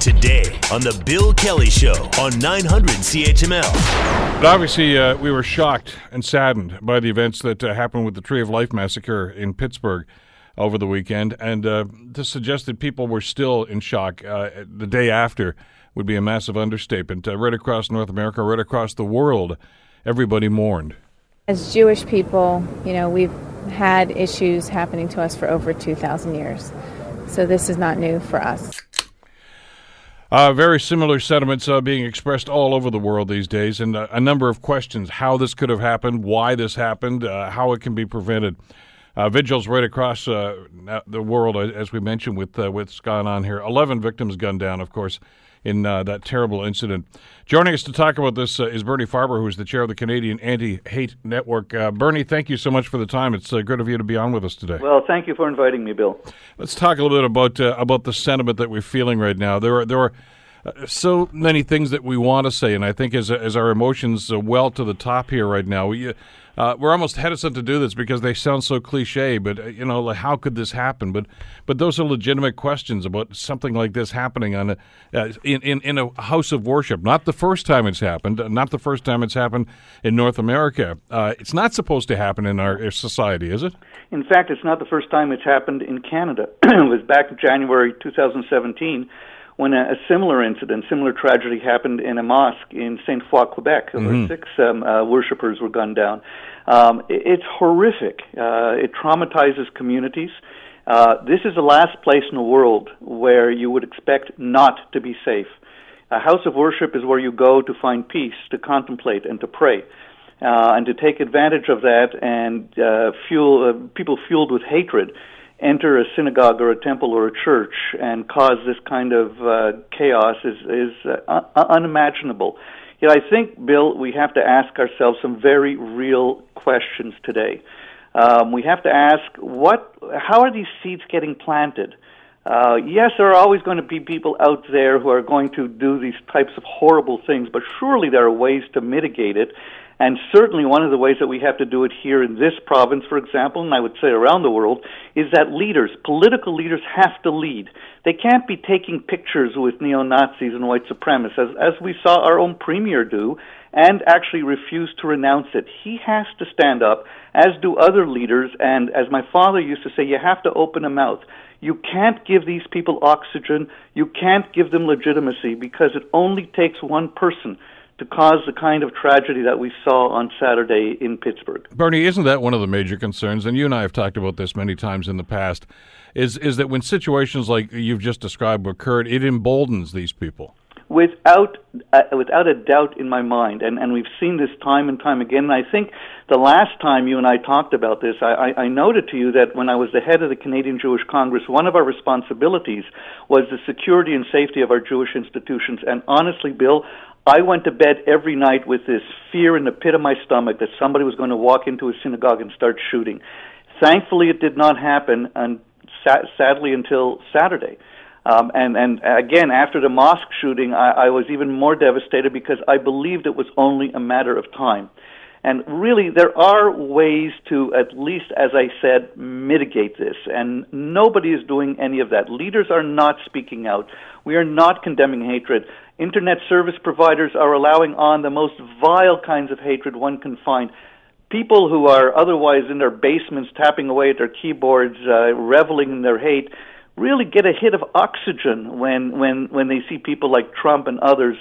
Today on The Bill Kelly Show on 900 CHML. But obviously, uh, we were shocked and saddened by the events that uh, happened with the Tree of Life massacre in Pittsburgh over the weekend. And uh, to suggest that people were still in shock uh, the day after would be a massive understatement. Uh, right across North America, right across the world, everybody mourned. As Jewish people, you know, we've had issues happening to us for over 2,000 years. So this is not new for us. Uh, very similar sentiments uh, being expressed all over the world these days, and uh, a number of questions: how this could have happened, why this happened, uh, how it can be prevented. Uh, vigils right across uh, the world, as we mentioned, with what's gone on here. Eleven victims gunned down, of course, in uh, that terrible incident. Joining us to talk about this uh, is Bernie Farber, who is the chair of the Canadian Anti Hate Network. Uh, Bernie, thank you so much for the time. It's uh, good of you to be on with us today. Well, thank you for inviting me, Bill. Let's talk a little bit about uh, about the sentiment that we're feeling right now. There are there are uh, so many things that we want to say, and I think as as our emotions well to the top here right now, we uh, we're almost hesitant to do this because they sound so cliche. But uh, you know, like how could this happen? But but those are legitimate questions about something like this happening on a, uh, in, in in a house of worship. Not the first time it's happened. Not the first time it's happened in North America. Uh, it's not supposed to happen in our society, is it? In fact, it's not the first time it's happened in Canada. it was back in January 2017 when a, a, similar incident, similar tragedy happened in a mosque in Sainte-Foy, Quebec, mm-hmm. where six um, uh, worshippers were gunned down. Um, it, it's horrific. Uh, it traumatizes communities. Uh, this is the last place in the world where you would expect not to be safe. A house of worship is where you go to find peace, to contemplate, and to pray. Uh, and to take advantage of that and uh, fuel uh, people fueled with hatred enter a synagogue or a temple or a church and cause this kind of uh, chaos is is uh, unimaginable. Yet I think, Bill, we have to ask ourselves some very real questions today. Um, we have to ask what, how are these seeds getting planted? Uh, yes, there are always going to be people out there who are going to do these types of horrible things, but surely there are ways to mitigate it. And certainly one of the ways that we have to do it here in this province, for example, and I would say around the world, is that leaders, political leaders, have to lead. They can't be taking pictures with neo Nazis and white supremacists, as, as we saw our own premier do, and actually refuse to renounce it. He has to stand up, as do other leaders, and as my father used to say, you have to open a mouth. You can't give these people oxygen. You can't give them legitimacy because it only takes one person to cause the kind of tragedy that we saw on Saturday in Pittsburgh. Bernie, isn't that one of the major concerns? And you and I have talked about this many times in the past. Is is that when situations like you've just described occurred, it emboldens these people? Without uh, without a doubt in my mind, and and we've seen this time and time again. And I think the last time you and I talked about this, I, I, I noted to you that when I was the head of the Canadian Jewish Congress, one of our responsibilities was the security and safety of our Jewish institutions. And honestly, Bill, I went to bed every night with this fear in the pit of my stomach that somebody was going to walk into a synagogue and start shooting. Thankfully, it did not happen, and sa- sadly, until Saturday. Um, and and again, after the mosque shooting, I, I was even more devastated because I believed it was only a matter of time. And really, there are ways to, at least as I said, mitigate this. And nobody is doing any of that. Leaders are not speaking out. We are not condemning hatred. Internet service providers are allowing on the most vile kinds of hatred one can find. People who are otherwise in their basements tapping away at their keyboards, uh, reveling in their hate, really get a hit of oxygen when, when, when they see people like Trump and others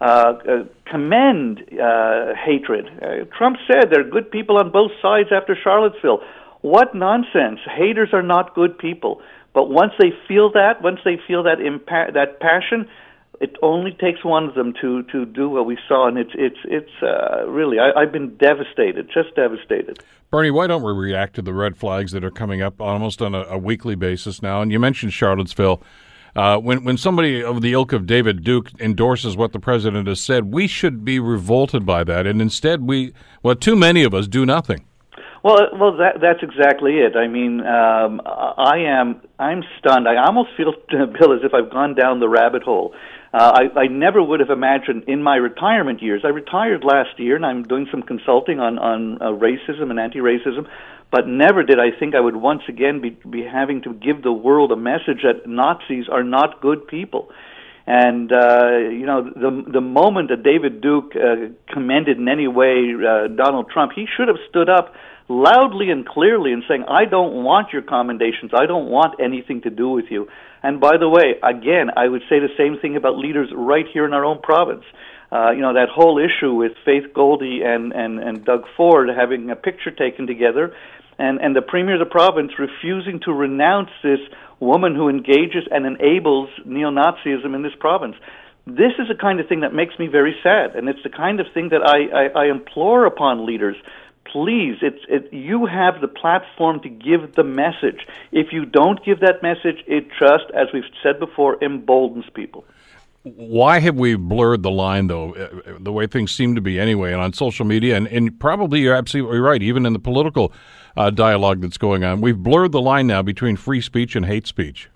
uh, uh, commend uh, hatred. Uh, Trump said there are good people on both sides after Charlottesville. What nonsense! Haters are not good people. But once they feel that, once they feel that impa- that passion, it only takes one of them to to do what we saw, and it's it's it's uh, really I, I've been devastated, just devastated. Bernie, why don't we react to the red flags that are coming up almost on a, a weekly basis now? And you mentioned Charlottesville. Uh, when when somebody of the ilk of David Duke endorses what the president has said, we should be revolted by that, and instead we, well, too many of us do nothing. Well, well, that, that's exactly it. I mean, um, I am I'm stunned. I almost feel, Bill, as if I've gone down the rabbit hole. Uh, I, I never would have imagined in my retirement years. I retired last year, and I'm doing some consulting on on uh, racism and anti-racism. But never did I think I would once again be, be having to give the world a message that Nazis are not good people. And uh, you know, the the moment that David Duke uh, commended in any way uh, Donald Trump, he should have stood up loudly and clearly and saying, "I don't want your commendations. I don't want anything to do with you." And by the way, again, I would say the same thing about leaders right here in our own province. Uh, you know that whole issue with Faith Goldy and, and, and Doug Ford having a picture taken together, and, and the premier of the province refusing to renounce this woman who engages and enables neo Nazism in this province. This is the kind of thing that makes me very sad, and it's the kind of thing that I, I, I implore upon leaders. Please it's it, you have the platform to give the message. If you don't give that message it just as we've said before emboldens people why have we blurred the line, though, uh, the way things seem to be anyway, and on social media, and, and probably you're absolutely right, even in the political uh, dialogue that's going on, we've blurred the line now between free speech and hate speech.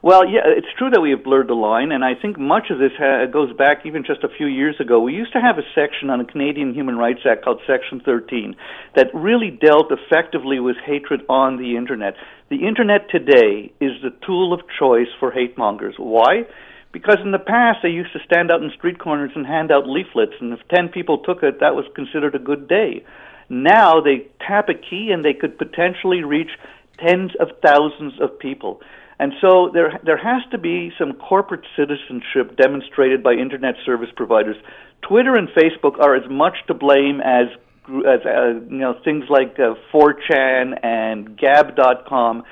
Well, yeah, it's true that we have blurred the line, and I think much of this ha- goes back even just a few years ago. We used to have a section on the Canadian Human Rights Act called Section 13 that really dealt effectively with hatred on the Internet. The Internet today is the tool of choice for hate mongers. Why? Because in the past, they used to stand out in street corners and hand out leaflets, and if 10 people took it, that was considered a good day. Now they tap a key and they could potentially reach tens of thousands of people. And so there, there has to be some corporate citizenship demonstrated by internet service providers. Twitter and Facebook are as much to blame as, as uh, you know things like uh, 4chan and Gab.com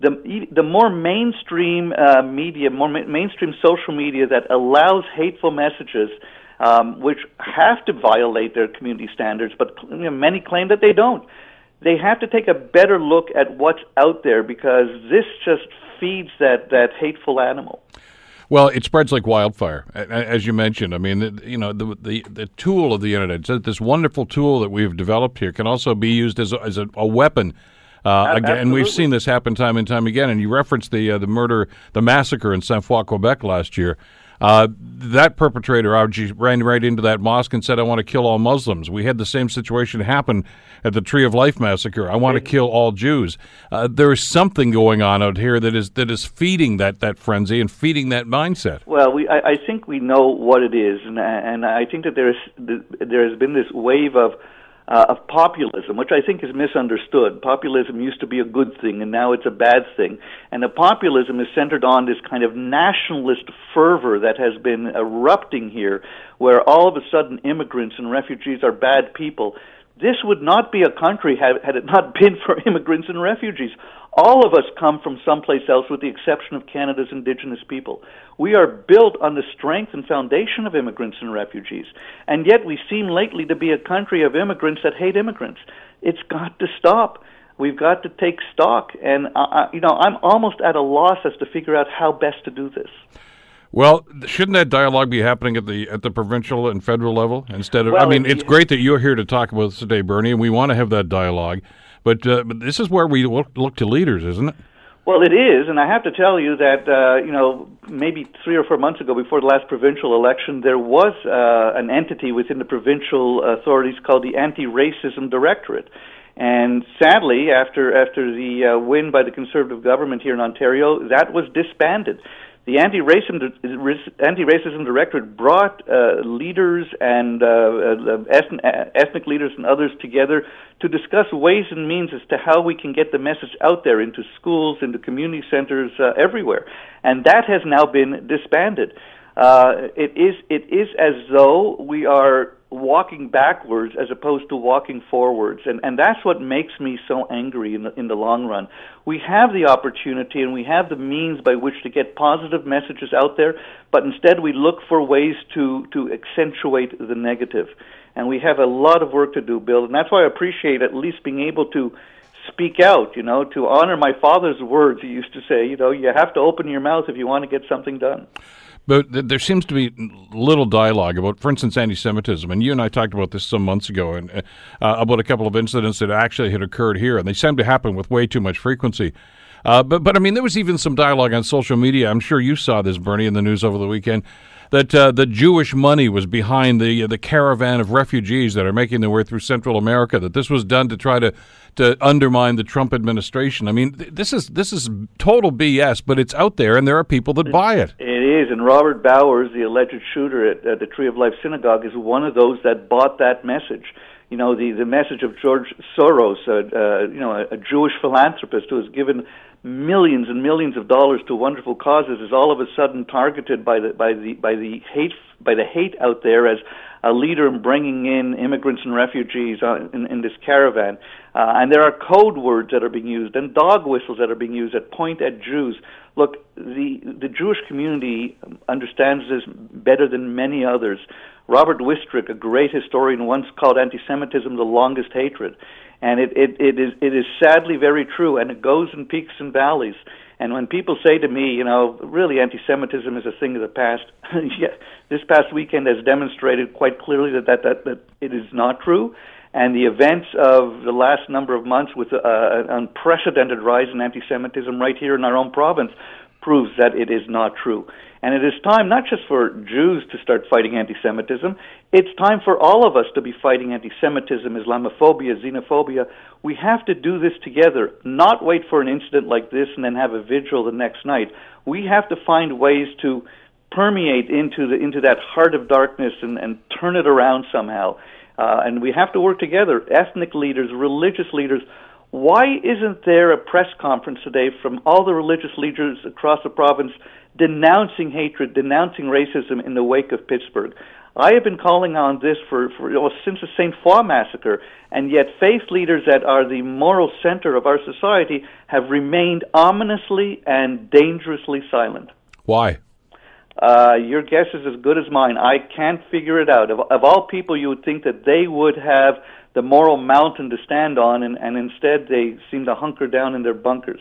the the more mainstream uh, media, more ma- mainstream social media that allows hateful messages, um, which have to violate their community standards, but you know, many claim that they don't. They have to take a better look at what's out there because this just feeds that that hateful animal. Well, it spreads like wildfire, as you mentioned. I mean, you know, the the, the tool of the internet, this wonderful tool that we've developed here, can also be used as a, as a, a weapon uh, again, and we've seen this happen time and time again. And you referenced the uh, the murder, the massacre in Sainte-Foy, Quebec last year. Uh, that perpetrator ran right into that mosque and said, "I want to kill all Muslims." We had the same situation happen at the Tree of Life massacre. I want to kill all Jews. Uh, there is something going on out here that is that is feeding that, that frenzy and feeding that mindset. Well, we I, I think we know what it is, and and I think that there is there has been this wave of uh, of populism, which I think is misunderstood. Populism used to be a good thing, and now it's a bad thing. And the populism is centered on this kind of nationalist fervor that has been erupting here, where all of a sudden immigrants and refugees are bad people. This would not be a country had, had it not been for immigrants and refugees. All of us come from someplace else, with the exception of Canada's Indigenous people. We are built on the strength and foundation of immigrants and refugees, and yet we seem lately to be a country of immigrants that hate immigrants. It's got to stop. We've got to take stock, and uh, you know, I'm almost at a loss as to figure out how best to do this. Well, shouldn't that dialogue be happening at the at the provincial and federal level instead of? Well, I mean, it's great that you're here to talk about this today, Bernie, and we want to have that dialogue. But, uh, but this is where we look, look to leaders, isn't it? Well, it is, and I have to tell you that uh, you know maybe three or four months ago, before the last provincial election, there was uh, an entity within the provincial authorities called the Anti-Racism Directorate, and sadly, after after the uh, win by the Conservative government here in Ontario, that was disbanded the anti-racism anti-racism directorate brought uh, leaders and uh, uh, ethnic leaders and others together to discuss ways and means as to how we can get the message out there into schools, into community centers, uh, everywhere. And that has now been disbanded. Uh, it is it is as though we are walking backwards as opposed to walking forwards. And and that's what makes me so angry in the in the long run. We have the opportunity and we have the means by which to get positive messages out there but instead we look for ways to to accentuate the negative. And we have a lot of work to do bill and that's why I appreciate at least being able to speak out you know to honor my father's words he used to say you know you have to open your mouth if you want to get something done but th- there seems to be little dialogue about, for instance, anti-Semitism. And you and I talked about this some months ago, and uh, about a couple of incidents that actually had occurred here, and they seem to happen with way too much frequency. Uh, but but I mean, there was even some dialogue on social media. I'm sure you saw this, Bernie, in the news over the weekend that uh, the Jewish money was behind the the caravan of refugees that are making their way through Central America. That this was done to try to to undermine the Trump administration. I mean, th- this is this is total BS, but it's out there, and there are people that buy it. It is, and Robert Bowers, the alleged shooter at, at the Tree of Life Synagogue, is one of those that bought that message. You know, the the message of George Soros, uh, uh, you know, a, a Jewish philanthropist who has given millions and millions of dollars to wonderful causes, is all of a sudden targeted by the by the by the hate by the hate out there as a leader in bringing in immigrants and refugees uh, in, in this caravan. Uh, and there are code words that are being used and dog whistles that are being used that point at Jews. Look, the the Jewish community understands this better than many others. Robert Wistrich, a great historian, once called anti-Semitism the longest hatred, and it, it, it is it is sadly very true, and it goes in peaks and valleys. And when people say to me, you know, really anti-Semitism is a thing of the past, yeah, this past weekend has demonstrated quite clearly that, that, that, that it is not true. And the events of the last number of months with uh, an unprecedented rise in anti-Semitism right here in our own province proves that it is not true. And it is time not just for Jews to start fighting anti Semitism, it's time for all of us to be fighting anti Semitism, Islamophobia, xenophobia. We have to do this together, not wait for an incident like this and then have a vigil the next night. We have to find ways to permeate into, the, into that heart of darkness and, and turn it around somehow. Uh, and we have to work together, ethnic leaders, religious leaders. Why isn't there a press conference today from all the religious leaders across the province denouncing hatred, denouncing racism in the wake of Pittsburgh. I have been calling on this for, for since the Sainte-Foy massacre, and yet faith leaders that are the moral center of our society have remained ominously and dangerously silent. Why? Uh, your guess is as good as mine. I can't figure it out. Of, of all people, you would think that they would have the moral mountain to stand on, and, and instead they seem to hunker down in their bunkers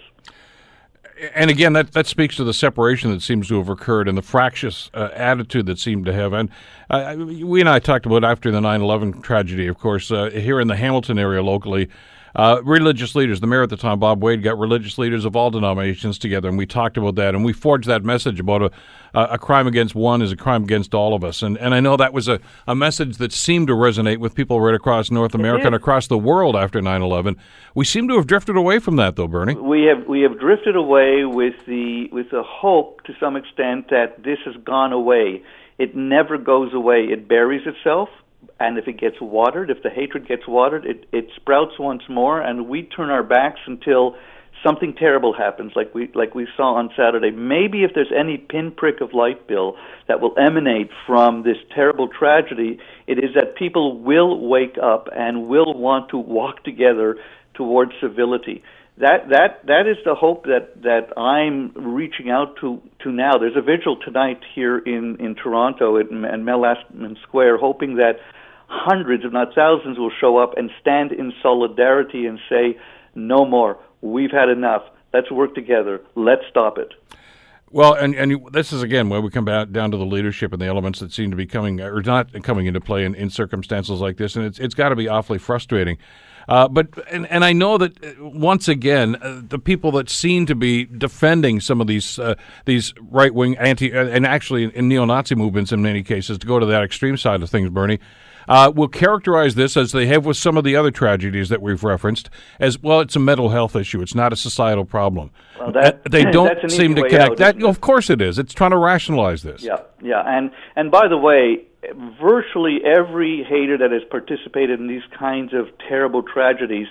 and again, that, that speaks to the separation that seems to have occurred and the fractious uh, attitude that seemed to have. And uh, we and I talked about after the 9 11 tragedy, of course, uh, here in the Hamilton area locally. Uh, religious leaders, the mayor at the time, Bob Wade, got religious leaders of all denominations together, and we talked about that, and we forged that message about a, a crime against one is a crime against all of us. And, and I know that was a, a message that seemed to resonate with people right across North America and across the world after 9 11. We seem to have drifted away from that, though, Bernie. We have, we have drifted away with the, with the hope, to some extent, that this has gone away. It never goes away, it buries itself and if it gets watered, if the hatred gets watered, it, it sprouts once more, and we turn our backs until something terrible happens, like we like we saw on Saturday. Maybe if there's any pinprick of light, Bill, that will emanate from this terrible tragedy, it is that people will wake up and will want to walk together towards civility. That that that is the hope that that I'm reaching out to to now. There's a vigil tonight here in in Toronto at, at Mel Lastman Square, hoping that hundreds, if not thousands, will show up and stand in solidarity and say, no more. We've had enough. Let's work together. Let's stop it. Well, and and this is again where we come back down to the leadership and the elements that seem to be coming or not coming into play in, in circumstances like this, and it's it's got to be awfully frustrating. Uh, but and, and I know that uh, once again uh, the people that seem to be defending some of these uh, these right wing anti uh, and actually in neo Nazi movements in many cases to go to that extreme side of things, Bernie, uh, will characterize this as they have with some of the other tragedies that we've referenced as well. It's a mental health issue. It's not a societal problem. Well, that, they don't seem to connect. Out, that of course it is. It's trying to rationalize this. Yeah, yeah, and and by the way, virtually every hater that has participated in these kinds of terrible tragedies,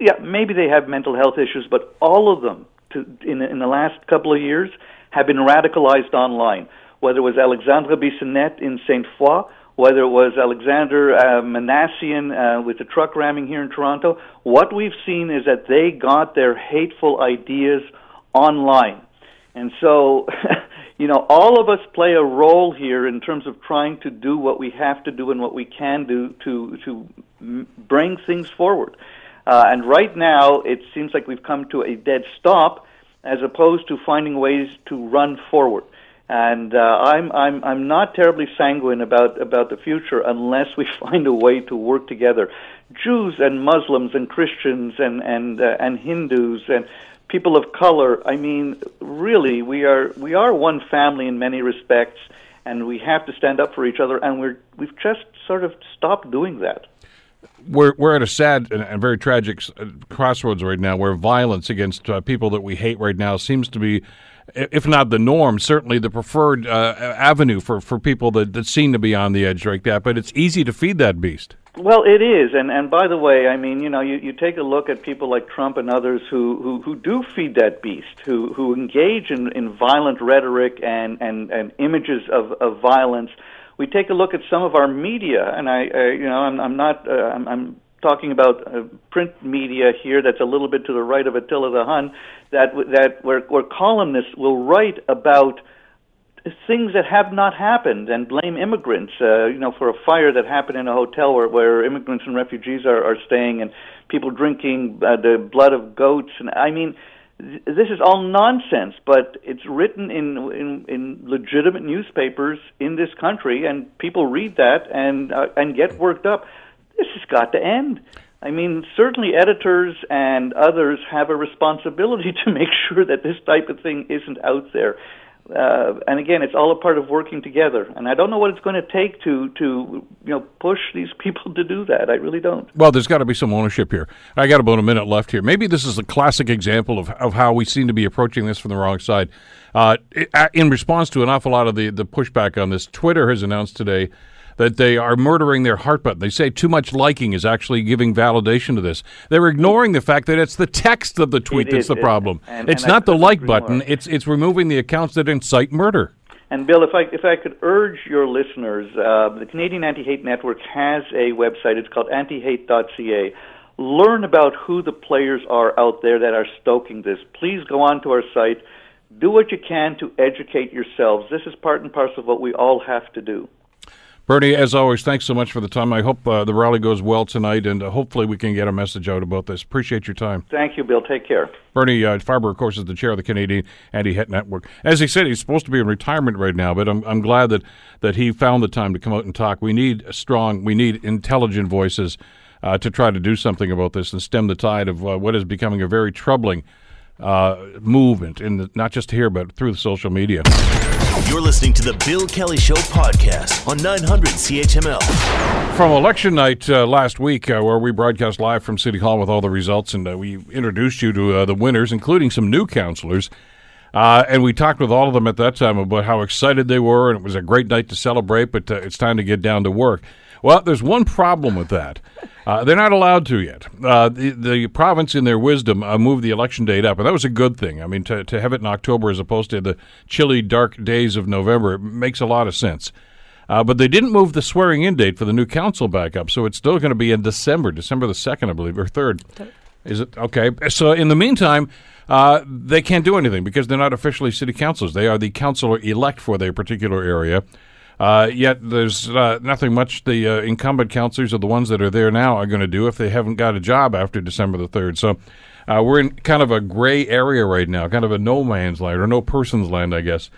yeah, maybe they have mental health issues, but all of them to, in in the last couple of years have been radicalized online. Whether it was Alexandre Bissonnette in Saint Foy whether it was Alexander uh, Minassian uh, with the truck ramming here in Toronto, what we've seen is that they got their hateful ideas online. And so, you know, all of us play a role here in terms of trying to do what we have to do and what we can do to to bring things forward. Uh, and right now, it seems like we've come to a dead stop, as opposed to finding ways to run forward and uh, I'm I'm I'm not terribly sanguine about about the future unless we find a way to work together. Jews and Muslims and Christians and and uh, and Hindus and people of color. I mean, really, we are we are one family in many respects, and we have to stand up for each other. And we're we've just sort of stopped doing that. We're we're at a sad and, very tragic uh, crossroads right now, where violence against uh, people that we hate right now seems to be if not the norm, certainly the preferred uh, avenue for, for people that, that seem to be on the edge like that. But it's easy to feed that beast. Well, it is, and and by the way, I mean, you know, you, you take a look at people like Trump and others who, who, who do feed that beast, who who engage in, in violent rhetoric and, and, and images of, of violence. We take a look at some of our media, and I, uh, you know, I'm, I'm not, uh, I'm, I'm talking about uh, print media here that's a little bit to the right of Attila the Hun, that that where, where columnists will write about things that have not happened and blame immigrants, uh, you know, for a fire that happened in a hotel where, where immigrants and refugees are, are staying and people drinking uh, the blood of goats. And I mean, th- this is all nonsense, but it's written in, in, in legitimate newspapers in this country, and people read that and, uh, and get worked up this has got to end. I mean, certainly editors and others have a responsibility to make sure that this type of thing isn't out there. Uh, and again, it's all a part of working together. And I don't know what it's going to take to to you know push these people to do that. I really don't. Well, there's got to be some ownership here. I got about a minute left here. Maybe this is a classic example of of how we seem to be approaching this from the wrong side. Uh, in response to an awful lot of the the pushback on this, Twitter has announced today that they are murdering their heart button. They say too much liking is actually giving validation to this. They're ignoring the fact that it's the text of the tweet it that's is, the problem. And, it's and not the like button. More. It's it's removing the accounts that incite murder. And Bill, if I if I could urge your listeners, uh, the Canadian Anti-Hate Network has a website. It's called antihate.ca. Learn about who the players are out there that are stoking this. Please go on to our site. Do what you can to educate yourselves. This is part and parcel of what we all have to do. Bernie, as always, thanks so much for the time. I hope uh, the rally goes well tonight, and uh, hopefully we can get a message out about this. Appreciate your time. Thank you, Bill. Take care. Bernie uh, Farber, of course, is the chair of the Canadian Anti-Hate Network. As he said, he's supposed to be in retirement right now, but I'm, I'm glad that, that he found the time to come out and talk. We need strong, we need intelligent voices uh, to try to do something about this and stem the tide of uh, what is becoming a very troubling uh, movement, in the, not just here, but through the social media. You're listening to the Bill Kelly Show podcast on 900 CHML. From election night uh, last week, uh, where we broadcast live from City Hall with all the results, and uh, we introduced you to uh, the winners, including some new councilors. Uh, and we talked with all of them at that time about how excited they were, and it was a great night to celebrate, but uh, it's time to get down to work. Well, there's one problem with that. Uh, they're not allowed to yet. Uh, the, the province, in their wisdom, uh, moved the election date up, and that was a good thing. I mean, to, to have it in October as opposed to the chilly, dark days of November makes a lot of sense. Uh, but they didn't move the swearing in date for the new council back up, so it's still going to be in December, December the 2nd, I believe, or 3rd. Is it? Okay. So in the meantime, uh, they can't do anything because they're not officially city councilors. They are the councilor elect for their particular area. Uh, yet there's uh, nothing much the uh, incumbent counselors or the ones that are there now are going to do if they haven't got a job after December the 3rd. So uh, we're in kind of a gray area right now, kind of a no man's land or no person's land, I guess.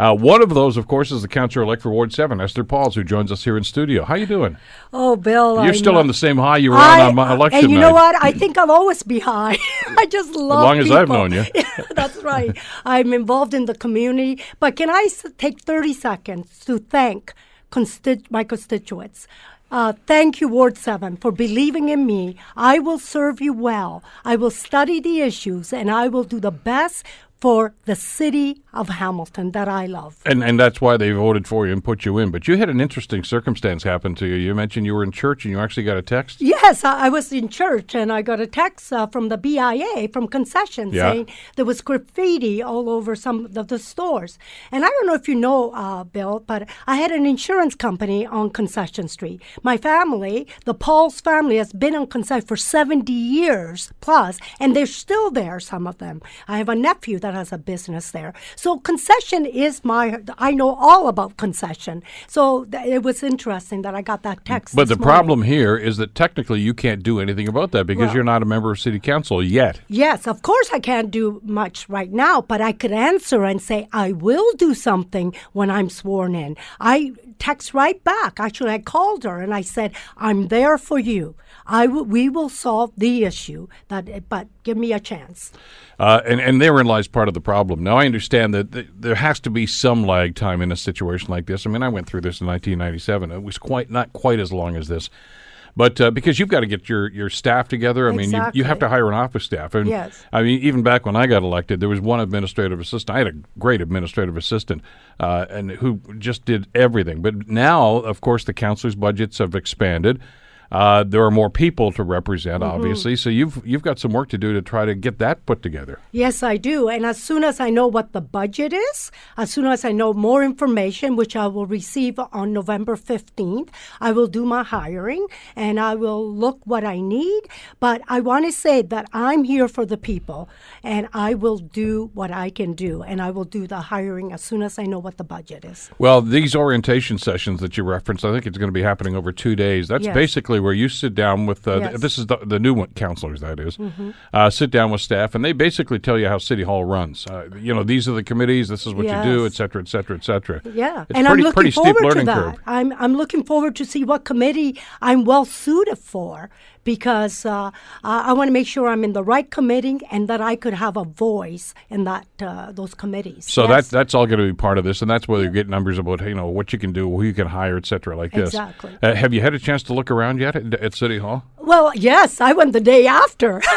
Uh, one of those, of course, is the councillor elect for Ward Seven, Esther Pauls, who joins us here in studio. How you doing? Oh, Bill, you're I still know. on the same high you were I, on on election And you night. know what? I think I'll always be high. I just love. It. As long as I've people. known you. Yeah, that's right. I'm involved in the community. But can I take 30 seconds to thank consti- my constituents? Uh, thank you, Ward 7, for believing in me. I will serve you well. I will study the issues and I will do the best for the city of Hamilton that I love. And and that's why they voted for you and put you in. But you had an interesting circumstance happen to you. You mentioned you were in church and you actually got a text. Yes, I, I was in church and I got a text uh, from the BIA from concession Yeah. saying there was graffiti all over some of the stores. And I don't know if you know, uh, Bill, but I had an insurance company on Concession Street. My family, the Pauls family, has been on concession for 70 years plus, and they're still there, some of them. I have a nephew that has a business there. So concession is my, I know all about concession. So th- it was interesting that I got that text. But the morning. problem here is that technically you can't do anything about that because Well- you're not a member of city council yet. Yes, of course I can't do much right now, but I could answer and say I will do something when I'm sworn in. I text right back. Actually, I called her and I said, "I'm there for you. I w- we will solve the issue. That, but give me a chance." Uh, and, and therein lies part of the problem. Now, I understand that th- there has to be some lag time in a situation like this. I mean, I went through this in 1997. It was quite not quite as long as this. But uh, because you've got to get your, your staff together, I mean, you, you have to hire an office staff. And Yes. I mean, even back when I got elected, there was one administrative assistant. I had a great administrative assistant, uh, and who just did everything. But now, of course, the councilors' budgets have expanded. Uh, there are more people to represent, Mm-hmm. obviously. So you've you've got some work to do to try to get that put together. Yes, I do. And as soon as I know what the budget is, as soon as I know more information, which I will receive on November 15th, I will do my hiring and I will look what I need. But I want to say that I'm here for the people and I will do what I can do. And I will do the hiring as soon as I know what the budget is. Well, these orientation sessions that you referenced, I think it's going to be happening over two days. That's Yes. basically where you sit down with uh, Yes. Mm-hmm. this is the, the new one, counselors, that is. Uh, sit down with staff, and they basically tell you how City Hall runs. Uh, you know, these are the committees, this is what you do, et Yes. cetera, et cetera, et cetera. Yeah, it's and pretty, I'm looking pretty steep forward to learning that. curve. I'm I'm looking forward to see what committee I'm well suited for because uh, I, I want to make sure I'm in the right committee and that I could have a voice in that uh, those committees. So Yes. that that's all going to be part of this, and that's where you get numbers about you know what you can do, who you can hire, etc. like this. Exactly. Uh, have you had a chance to look around yet at, at City Hall? well, yes, I went the day after.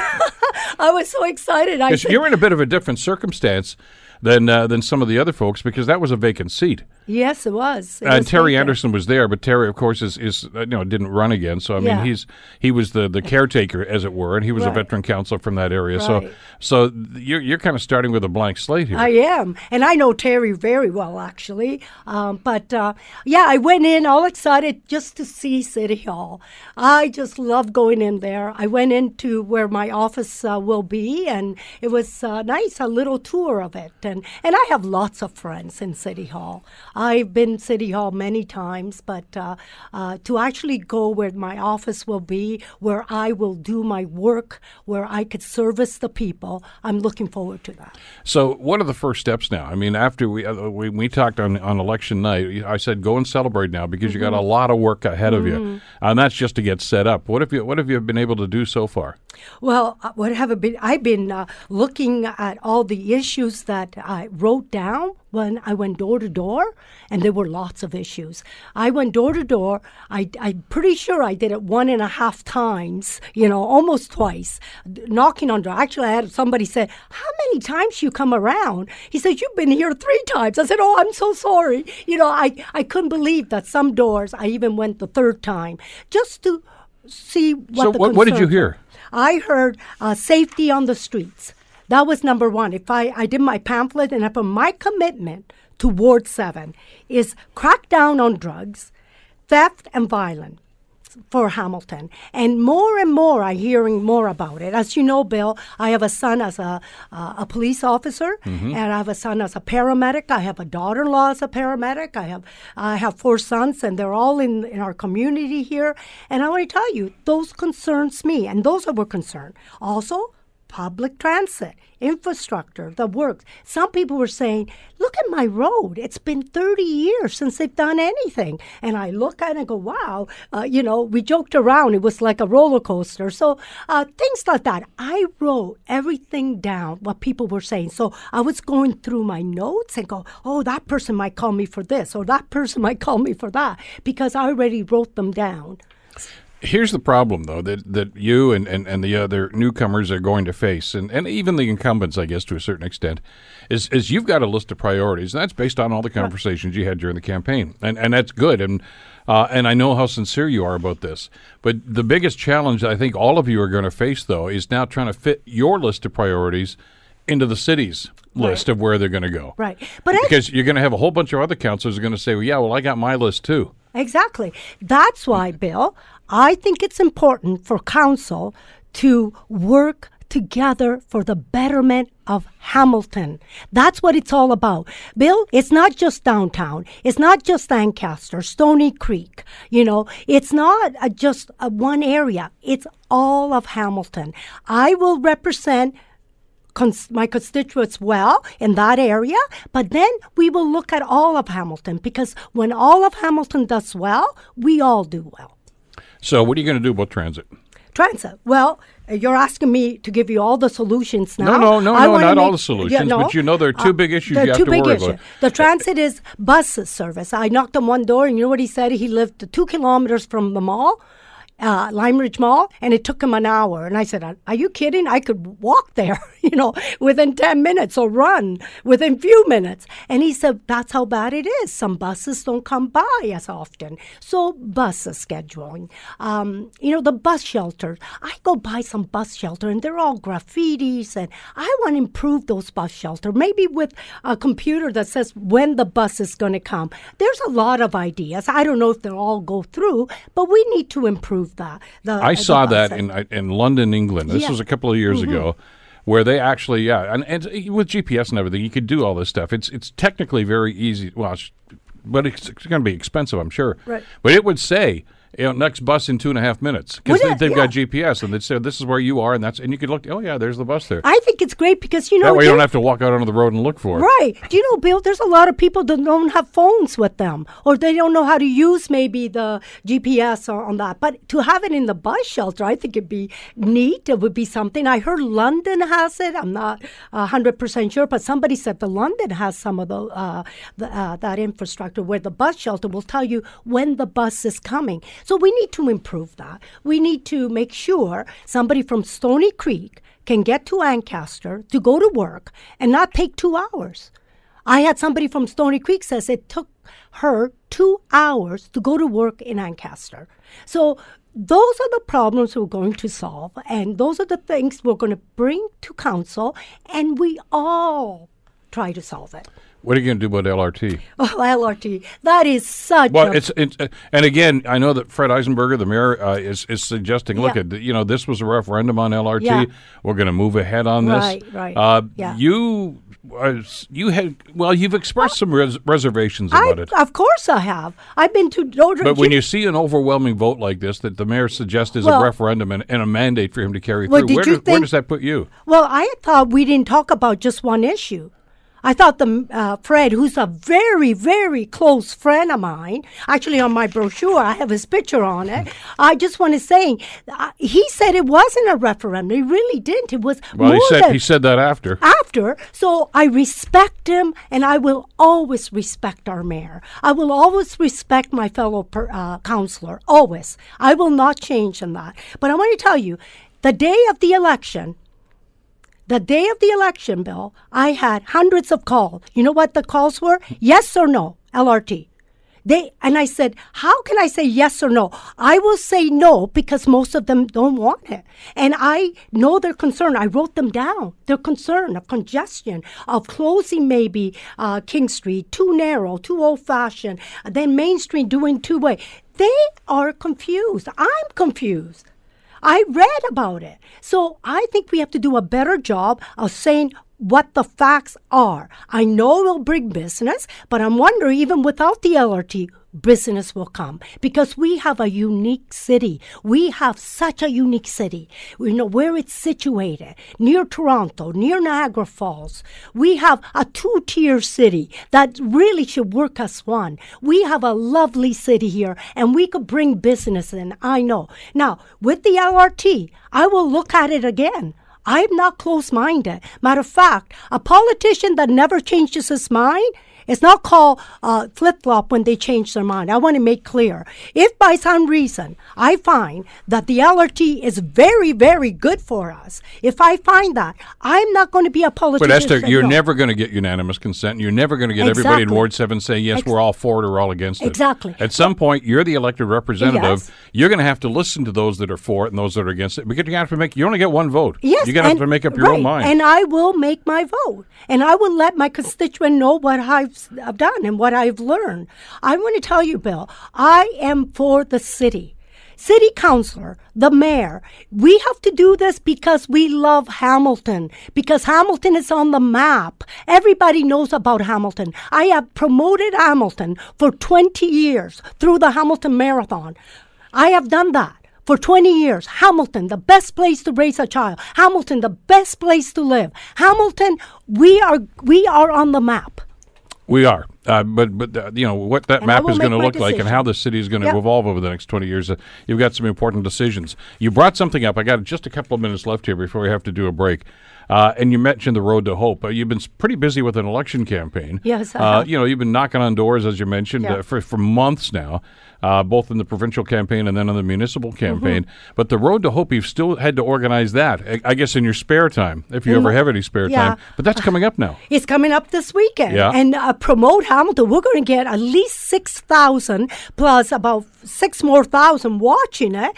I was so excited. I you're in a bit of a different circumstance than uh, than some of the other folks because that was a vacant seat. Yes, it was. It and was Terry. Anderson was there, but Terry, of course, is, is uh, you know didn't run again. So I mean, Yeah. he's he was the, the caretaker, as it were, and he was a veteran counselor from that area. So Right. so th- you're you're kind of starting with a blank slate here. I am, and I know Terry very well, actually. Um, but uh, yeah, I went in all excited just to see City Hall. I just love going in there. I went into where my office uh, will be, and it was uh, nice, a little tour of it. And and I have lots of friends in City Hall. I've been City Hall many times, but uh, uh, to actually go where my office will be, where I will do my work, where I could service the people, I'm looking forward to that. So what are the first steps now? I mean, after we uh, we, we talked on on election night, I said go and celebrate now because you got a Mm-hmm. lot of work ahead of you, and that's just to get set up. What have you what have you been able to do so far? Well, uh, what have I been? I've been uh, looking at all the issues that I wrote down when I went door to door, and there were lots of issues. I went door to door. I, I'm pretty sure I did it one and a half times, you know, almost twice, knocking on door. Actually, I had somebody say, "How many times you come around?" He said, "You've been here three times." I said, "Oh, I'm so sorry." You know, I I couldn't believe that some doors I even went the third time just to see what So the what- what did you hear? I heard uh, safety on the streets. That was number one. If I, I did my pamphlet and I put my commitment to Ward 7 is crack down on drugs, theft, and violence for Hamilton. And more and more I'm hearing more about it. As you know, Bill, I have a son as a, uh, a police officer, and I have a son as a paramedic. I have a daughter-in-law as a paramedic. I have I have four sons, and they're all in, in our community here. And I want to tell you, those concerns me, and those are our concern. Also, public transit, infrastructure, the works. Some people were saying, look at my road. It's been 30 years since they've done anything. And I look at it and go, wow, uh, you know, we joked around. It was like a roller coaster. So uh, things like that. I wrote everything down, what people were saying. So I was going through my notes and go, oh, that person might call me for this, or that person might call me for that, because I already wrote them down. Here's the problem, though, that, that you and, and, and the other newcomers are going to face, and, and even the incumbents, I guess, to a certain extent, is, is you've got a list of priorities, and that's based on all the conversations you had during the campaign. And, and that's good, and, uh, and I know how sincere you are about this. But the biggest challenge I think all of you are going to face, though, is now trying to fit your list of priorities into the city's list of where they're going to go. Right. But I Because you're going to have a whole bunch of other councilors are going to say, well, yeah, well, I got my list too. Exactly. That's why, Bill, I think it's important for council to work together for the betterment of Hamilton. That's what it's all about. Bill, it's not just downtown. It's not just Ancaster, Stoney Creek. You know, it's not just one area. It's all of Hamilton. I will represent cons- my constituents well in that area, but then we will look at all of Hamilton because when all of Hamilton does well, we all do well. So, what are you going to do about transit? Transit. Well, uh, you're asking me to give you all the solutions now. No, no, no, I no, not all the solutions, but you know there are two big issues you have two to big worry issues. about. The transit is bus service. I knocked on one door, and you know what he said? He lived two kilometers from the mall. Uh, Lime Ridge Mall, and it took him an hour. And I said, "Are you kidding? I could walk there, you know, within ten minutes or run within few minutes." And he said, "That's how bad it is. Some buses don't come by as often. So bus scheduling, um, you know, the bus shelters. I go by some bus shelter, and they're all graffitis, and I want to improve those bus shelter. Maybe with a computer that says when the bus is going to come. There's a lot of ideas. I don't know if they'll all go through, but we need to improve that. The, I saw that in in London, England. This Yeah. Mm-hmm. was a couple of years ago, where they actually yeah, and, and with GPS and everything, you could do all this stuff. It's it's technically very easy. Well, it's, but it's, it's going to be expensive, I'm sure. Right. But it would say. You know, next bus in two and a half minutes because they, it? they've got GPS and they say this is where you are and that's and you could look. Oh yeah, there's the bus there. I think it's great because you know that way you don't have to walk out onto the road and look for it. Right. Do you know, Bill, there's a lot of people that don't have phones with them or they don't know how to use maybe the GPS or on that. But to have it in the bus shelter, I think it'd be neat. It would be something. I heard London has it. I'm not uh, 100% sure, but somebody said the London has some of the, uh, the uh, that infrastructure where the bus shelter will tell you when the bus is coming. So we need to improve that. We need to make sure somebody from Stoney Creek can get to Ancaster to go to work and not take two hours. I had somebody from Stoney Creek says it took her two hours to go to work in Ancaster. So those are the problems we're going to solve, and those are the things we're going to bring to council, and we all try to solve it. What are you going to do about LRT? Oh, LRT, that is such Well, a it's, it's uh, and again, I know that Fred Eisenberger, the mayor, uh, is is suggesting. Look Yeah. at you know this was a referendum on LRT. Yeah. We're going to move ahead on this. Right, right. Uh, Yeah. You uh, you had well, you've expressed some res- reservations I, about it. of course I have. I've been to Notre But when you see an overwhelming vote like this that the mayor suggests is Well- a referendum and, and a mandate for him to carry Well, through, did where, you think, where does that put you? Well, I thought we didn't talk about just one issue. I thought the uh, Fred, who's a very, very close friend of mine, actually on my brochure, I have his picture on it. I just want to say, uh, he said it wasn't a referendum. He really didn't. It was Well, more he said he said that after. after. So I respect him, and I will always respect our mayor. I will always respect my fellow per, uh, counselor. Always. I will not change in that. But I want to tell you, the day of the election, the day of the election, Bill, I had hundreds of calls. You know what the calls were? Yes or no, LRT. They and I said, "How can I say yes or no?" I will say no because most of them don't want it, and I know their concern. I wrote them down. Their concern of congestion, of closing maybe uh, King Street too narrow, too old-fashioned, then Main Street doing two-way. They are confused. I'm confused. I read about it. So I think we have to do a better job of saying what the facts are. I know it will bring business, but I'm wondering even without the LRT, business will come because we have a unique city. We have such a unique city. We know where it's situated, near Toronto, near Niagara Falls. We have a two tier city that really should work as one. We have a lovely city here and we could bring business in. I know. Now, with the LRT, I will look at it again. I'm not close minded. Matter of fact, a politician that never changes his mind is not called uh, flip flop when they change their mind. I want to make clear. If by some reason I find that the LRT is very, very good for us, if I find that, I'm not going to be a politician. But Esther, you're no. never going to get unanimous consent. You're never going to get everybody in Ward 7 say, yes, Ex- we're all for it or all against it. Exactly. At some point, you're the elected representative. Yes. You're going to have to listen to those that are for it and those that are against it because you have to make, you only get one vote. Yes, You're going to have to make up your right, own mind. And I will make my vote. And I will let my constituent know what I've, I've done and what I've learned. I want to tell you, Bill, I am for the city. City councilor, the mayor, we have to do this because we love Hamilton, because Hamilton is on the map. Everybody knows about Hamilton. I have promoted Hamilton for 20 years through the Hamilton Marathon. I have done that. for 20 years. Hamilton, the best place to raise a child. Hamilton, the best place to live. Hamilton, we are we are on the map. We are, uh, but but uh, you know what that And map is going to look like, and how the city is going to Yep. evolve over the next twenty years. Uh, you've got some important decisions. You brought something up. I got just a couple of minutes left here before we have to do a break. Uh, and you mentioned the road to hope. Uh, you've been pretty busy with an election campaign. Yes, uh, you know you've been knocking on doors, as you mentioned, uh, for for months now, uh, both in the provincial campaign and then on the municipal Mm-hmm. campaign. But the road to hope, you've still had to organize that. I, I guess in your spare time, if you In ever have any spare yeah. time. But that's coming up now. It's coming up this weekend. Yeah. And uh, promote Hamilton. We're going to get at least 6,000 plus about six more thousand watching it.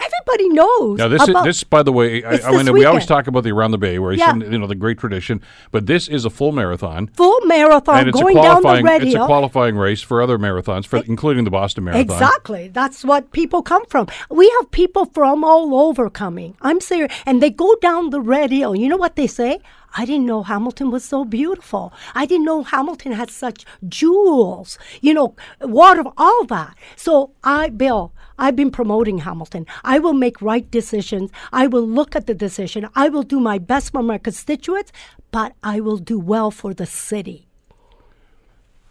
Everybody knows. Now this is, this by the way, I, I mean we always talk about the around the bay race Yeah. and you know the great tradition, but this is a full marathon. full marathon and it's a going down the qualifying it's a qualifying race for other marathons, for, including the Boston Marathon. Exactly. That's what people come from. We have people from all over coming. I'm serious. And they go down the red hill. You know what they say? I didn't know Hamilton was so beautiful. I didn't know Hamilton had such jewels, you know, water, all that. So I, Bill, I've been promoting Hamilton. I will make right decisions. I will look at the decision. I will do my best for my constituents, but I will do well for the city.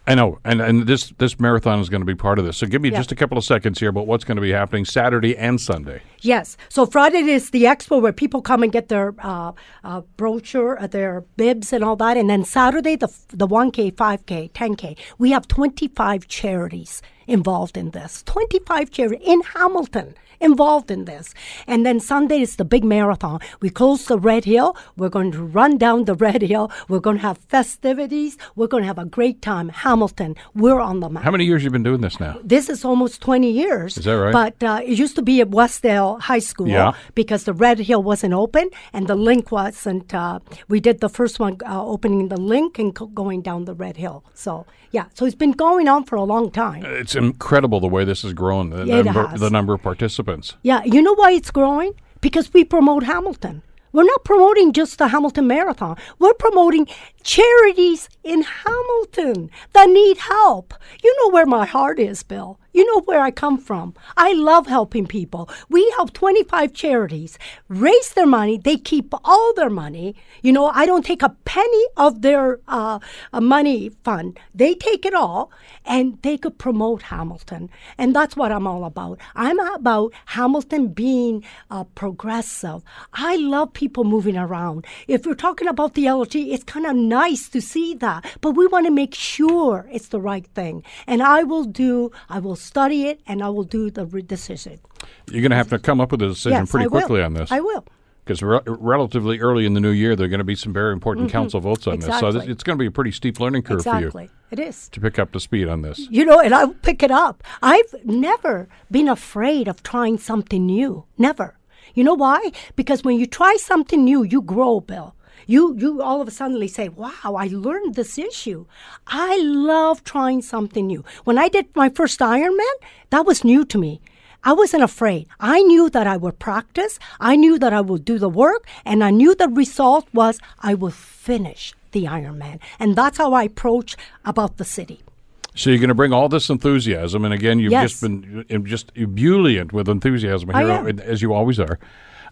I know, and and this this marathon is going to be part of this. So give me Yeah. just a couple of seconds here about what's going to be happening Saturday and Sunday. Yes. So Friday is the expo where people come and get their uh, uh, brochure, uh, their bibs, and all that. And then Saturday, the the one k, five k, ten k. We have twenty five charities involved in this. Twenty five charities in Hamilton involved in this. And then Sunday is the big marathon. We close the Red Hill. We're going to run down the Red Hill. We're going to have festivities. We're going to have a great time. Hamilton, we're on the map. How many years you been doing this now? This is almost 20 years. Is that right? But uh, it used to be at Westdale High School Yeah. because the Red Hill wasn't open and the link wasn't. Uh, we did the first one uh, opening the link and co- going down the Red Hill. So, yeah. So it's been going on for a long time. It's incredible the way this has grown. The, It number, has. the number of participants. Yeah. You know why it's growing? Because we promote Hamilton. We're not promoting just the Hamilton Marathon. We're promoting charities in Hamilton that need help. You know where my heart is, Bill. You know where I come from. I love helping people. We help 25 charities raise their money. They keep all their money. You know, I don't take a penny of their uh, uh, money fund. They take it all and they could promote Hamilton. And that's what I'm all about. I'm about Hamilton being uh, progressive. I love people moving around. If we're talking about the LG, it's kind of nice to see that, but we want to make sure it's the right thing. And I will do, I will study it and I will do the re- decision. You're going to have to come up with a decision yes, pretty I will. quickly on this. I will. Because re- relatively early in the new year, there are going to be some very important council votes on this. So Mm-hmm. Exactly. this, it's going to be a pretty steep learning curve for Exactly. you It is. to pick up the speed on this. You know, and I'll pick it up. I've never been afraid of trying something new. Never. You know why? Because when you try something new, you grow, Bill. You you all of a sudden say, "Wow, I learned this issue." I love trying something new. When I did my first Ironman, that was new to me. I wasn't afraid. I knew that I would practice. I knew that I would do the work, and I knew the result was I would finish the Ironman. And that's how I approach about the city. So you're going to bring all this enthusiasm, and again, you've Yes. just been just ebullient with enthusiasm here, as you always are.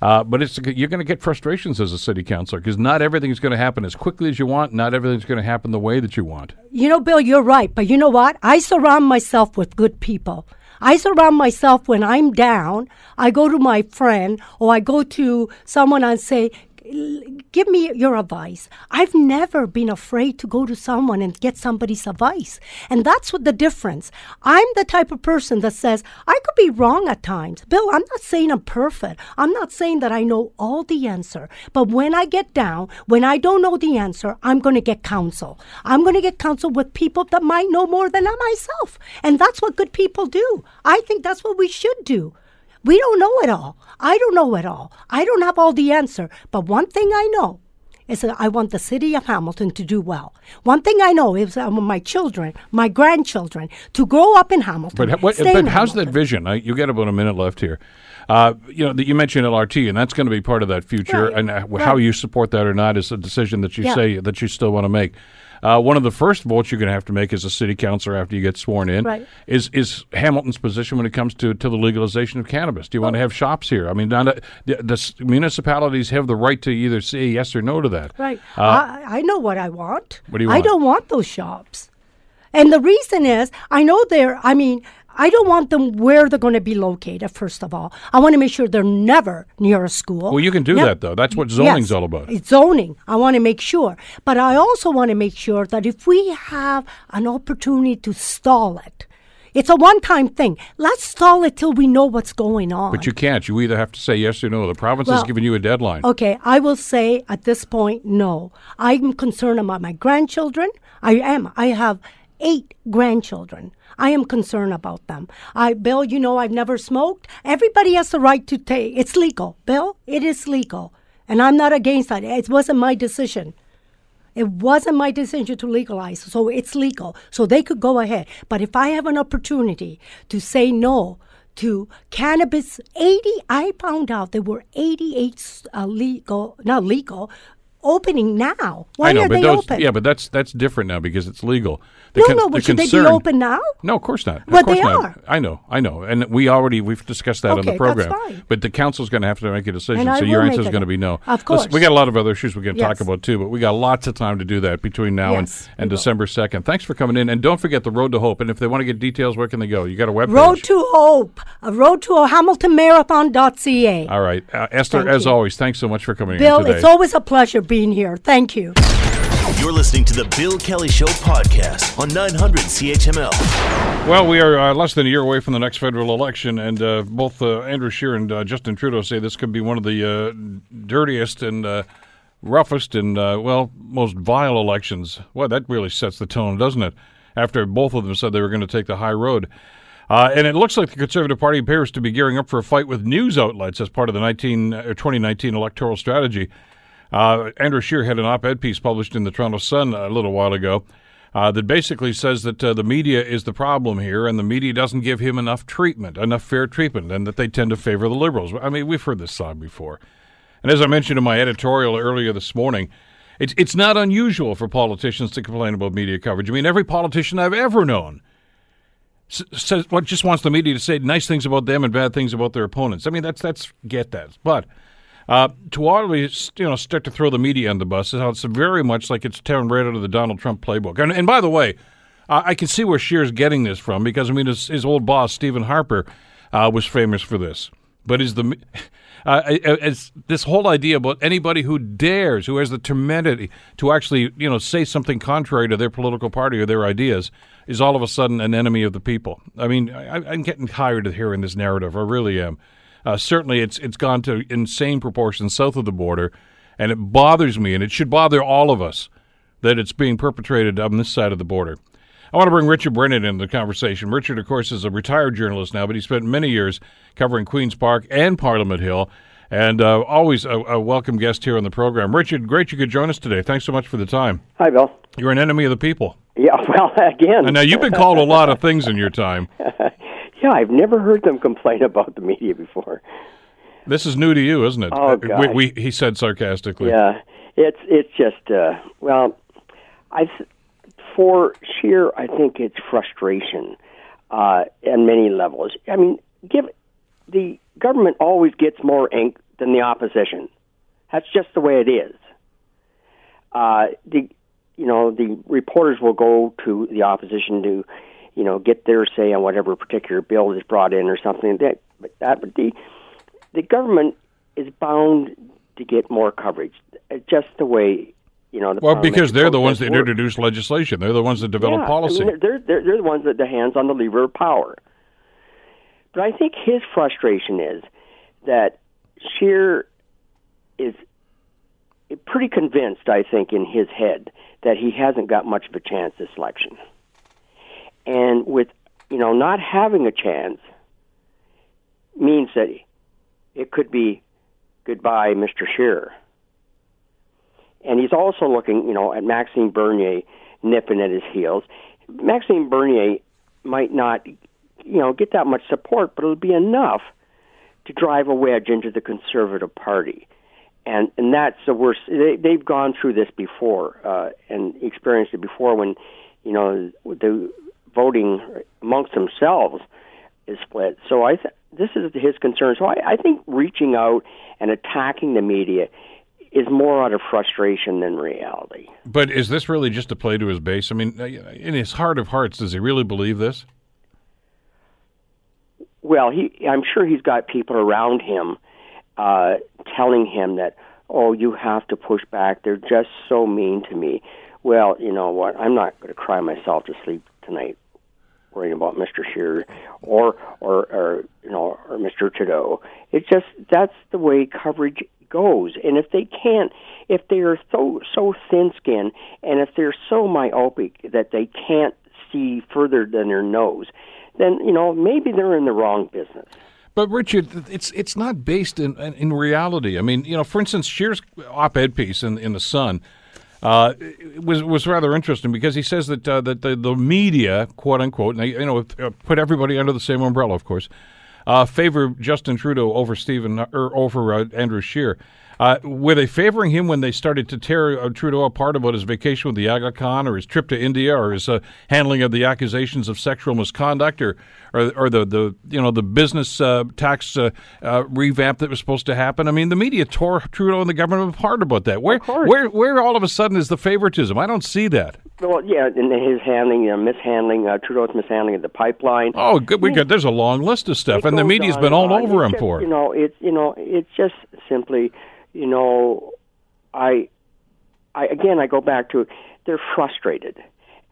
Uh, but it's you're going to get frustrations as a city councilor because not everything is going to happen as quickly as you want. Not everything's going to happen the way that you want. You know, Bill, you're right. But you know what? I surround myself with good people. I surround myself when I'm down. I go to my friend or I go to someone and say, give me your advice. I've never been afraid to go to someone and get somebody's advice. And that's what the difference. I'm the type of person that says, I could be wrong at times. Bill, I'm not saying I'm perfect. I'm not saying that I know all the answer. But when I get down, when I don't know the answer, I'm going to get counsel. I'm going to get counsel with people that might know more than I myself. And that's what good people do. I think that's what we should do. We don't know it all. I don't know it all. I don't have all the answer. But one thing I know is that I want the city of Hamilton to do well. One thing I know is I want my children, my grandchildren, to grow up in Hamilton. But, what, but in how's that vision? I, you got about a minute left here. Uh, you know, that you mentioned LRT, and that's going to be part of that future. Right, And uh, how you support that or not is a decision that you Yeah. say that you still want to make. Uh, one of the first votes you're going to have to make as a city councilor after you get sworn in Right. is is Hamilton's position when it comes to, to the legalization of cannabis. Do you want to have shops here? I mean, not a, the, the municipalities have the right to either say yes or no to that. Right. Uh, I, I know what I want. What do you I don't want those shops. And the reason is, I know they're, I mean, I don't want them where they're going to be located, first of all. I want to make sure they're never near a school. well, you can do that though. That's what zoning's Yes, all about. It's zoning. I want to make sure. But I also want to make sure that if we have an opportunity to stall it, it's a one time thing. Let's stall it till we know what's going on. But you can't. You either have to say yes or no. The province has Well, given you a deadline. Okay, I will say at this point, no. I'm concerned about my grandchildren. I am. I have eight grandchildren. I am concerned about them. I, Bill, you know I've never smoked. Everybody has the right to take. It's legal, Bill. It is legal, and I'm not against that. It wasn't my decision. It wasn't my decision to legalize, so it's legal. So they could go ahead. But if I have an opportunity to say no to cannabis, 80, I found out there were 88 uh, legal, not legal, opening now. Why I know, are but they those, open? yeah, but that's that's different now because it's legal. The no, con- no, the but should they be open now? No, of course not. But course they not. are. I know, I know, and we already we've discussed that on the Okay, that's program. fine. But the council's going to have to make a decision. And so your answer is going to be no. Of Listen, we course. got a lot of other issues we can talk Yes. about too, but we got lots of time to do that between now Yes, and, and. December second. Thanks for coming in, and don't forget the Road to Hope. And if they want to get details, where can they go? You got a web Road to Hope, uh, road to hamilton HamiltonMarathon.ca. All right, uh, Esther. Thank as you. always, thanks so much for coming Bill, in today. it's always a pleasure being here. Thank you. You're listening to the Bill Kelly Show podcast on 900 CHML. Well, we are uh, less than a year away from the next federal election, and uh, both uh, Andrew Scheer and uh, Justin Trudeau say this could be one of the uh, dirtiest and uh, roughest and, uh, well, most vile elections. Well, that really sets the tone, doesn't it? After both of them said they were going to take the high road. Uh, and it looks like the Conservative Party appears to be gearing up for a fight with news outlets as part of the 19, uh, 2019 electoral strategy. Uh, Andrew Scheer had an op-ed piece published in the Toronto Sun a little while ago uh, that basically says that uh, the media is the problem here, and the media doesn't give him enough treatment, enough fair treatment, and that they tend to favor the liberals. I mean, we've heard this song before. And as I mentioned in my editorial earlier this morning, it's it's not unusual for politicians to complain about media coverage. I mean, every politician I've ever known says what just wants the media to say nice things about them and bad things about their opponents. I mean, that's that's get that, but. Uh, to always, you know, start to throw the media on the bus is how it's very much like it's tearing right out of the Donald Trump playbook. And, and by the way, uh, I can see where Scheer's getting this from because I mean, his, his old boss Stephen Harper uh, was famous for this. But is the uh, this whole idea about anybody who dares, who has the temerity to actually, you know, say something contrary to their political party or their ideas, is all of a sudden an enemy of the people. I mean, I, I'm getting tired of hearing this narrative. I really am. Uh, certainly, it's it's gone to insane proportions south of the border, and it bothers me, and it should bother all of us that it's being perpetrated on this side of the border. I want to bring Richard Brennan into the conversation. Richard, of course, is a retired journalist now, but he spent many years covering Queen's Park and Parliament Hill, and uh, always a, a welcome guest here on the program. Richard, great you could join us today. Thanks so much for the time. Hi, Bill. You're an enemy of the people. Yeah, well, again. And now you've been called a lot of things in your time. yeah, I've never heard them complain about the media before. This is new to you, isn't it? Oh, Uh, we, we, he said sarcastically. Yeah, it's it's just uh, well, I for Scheer I think it's frustration uh, on many levels. I mean, give the government always gets more ink than the opposition. That's just the way it is. Uh, the you know the reporters will go to the opposition to you know get their say on whatever particular bill is brought in or something. That but that but the the government is bound to get more coverage. Just the way you know. The Well, because they're the ones that works. introduce legislation. They're the ones that develop Yeah, policy. I mean, they're, they're they're the ones that the hands on the lever of power. But I think his frustration is that Scheer is pretty convinced. I think in his head that he hasn't got much of a chance this election, and with you know not having a chance means that it could be goodbye, Mr. Scheer. And he's also looking, you know, at Maxime Bernier nipping at his heels. Maxime Bernier might not, you know, get that much support, but it'll be enough to drive a wedge into the Conservative Party. and and that's the worst. They, they've gone through this before uh, and experienced it before when you know the voting amongst themselves is split. So I th- this is his concern. So I, I think reaching out and attacking the media is more out of frustration than reality. But is this really just a play to his base? I mean, uh, in his heart of hearts, does he really believe this? Well, he I'm sure he's got people around him uh, telling him that, oh, you have to push back. They're just so mean to me. Well, you know what? I'm not going to cry myself to sleep tonight worrying about Mr. Scheer or, or, or, you know, or Mr. Trudeau. It's just, that's the way coverage goes. And if they can't, if they are so, so thin skinned and if they're so myopic that they can't see further than their nose, then, you know, maybe they're in the wrong business. But Richard, it's it's not based in in reality. I mean, you know, for instance, Scheer's op-ed piece in in the Sun uh, was was rather interesting because he says that uh, that the, the media, quote unquote, and you know, uh, put everybody under the same umbrella, of course, uh, favor Justin Trudeau over Stephen or over uh, Andrew Scheer. Uh, were they favoring him when they started to tear uh, Trudeau apart about his vacation with the Aga Khan or his trip to India or his uh, handling of the accusations of sexual misconduct or or, or the, the you know the business uh, tax uh, uh, revamp that was supposed to happen? I mean, the media tore Trudeau and the government apart about that. Where where where all of a sudden is the favoritism? I don't see that. Well, yeah, and his handling, mishandling, uh, Trudeau's mishandling of the pipeline. Oh, good. We got there's a long list of stuff, and the media's been all over him just, for. You know, it's you know, it's just simply you know, I, I again, I go back to they're frustrated,